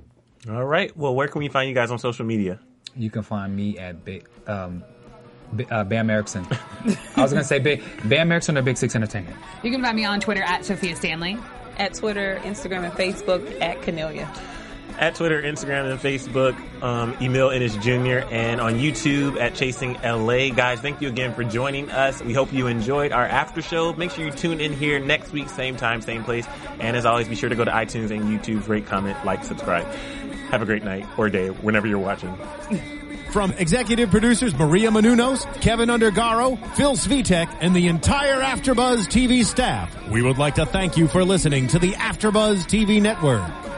All right. Well, where can we find you guys on social media? you can find me at Big um, B- uh, Bamm Ericsen. I was gonna say Big Bamm Ericsen or Big Six Entertainment. You can find me on Twitter at Sofia Stanley. At Twitter, Instagram, and Facebook at Kennelia. At Twitter, Instagram, and Facebook, um, Emile Ennis Jr., and on YouTube at Chasing LA. Guys, thank you again for joining us. We hope you enjoyed our after show. Make sure you tune in here next week, same time, same place. And as always, be sure to go to iTunes and YouTube, rate, comment, like, subscribe. Have a great night or day whenever you're watching. From executive producers Maria Menounos, Kevin Undergaro, Phil Svitek, and the entire AfterBuzz TV staff, we would like to thank you for listening to the AfterBuzz TV network.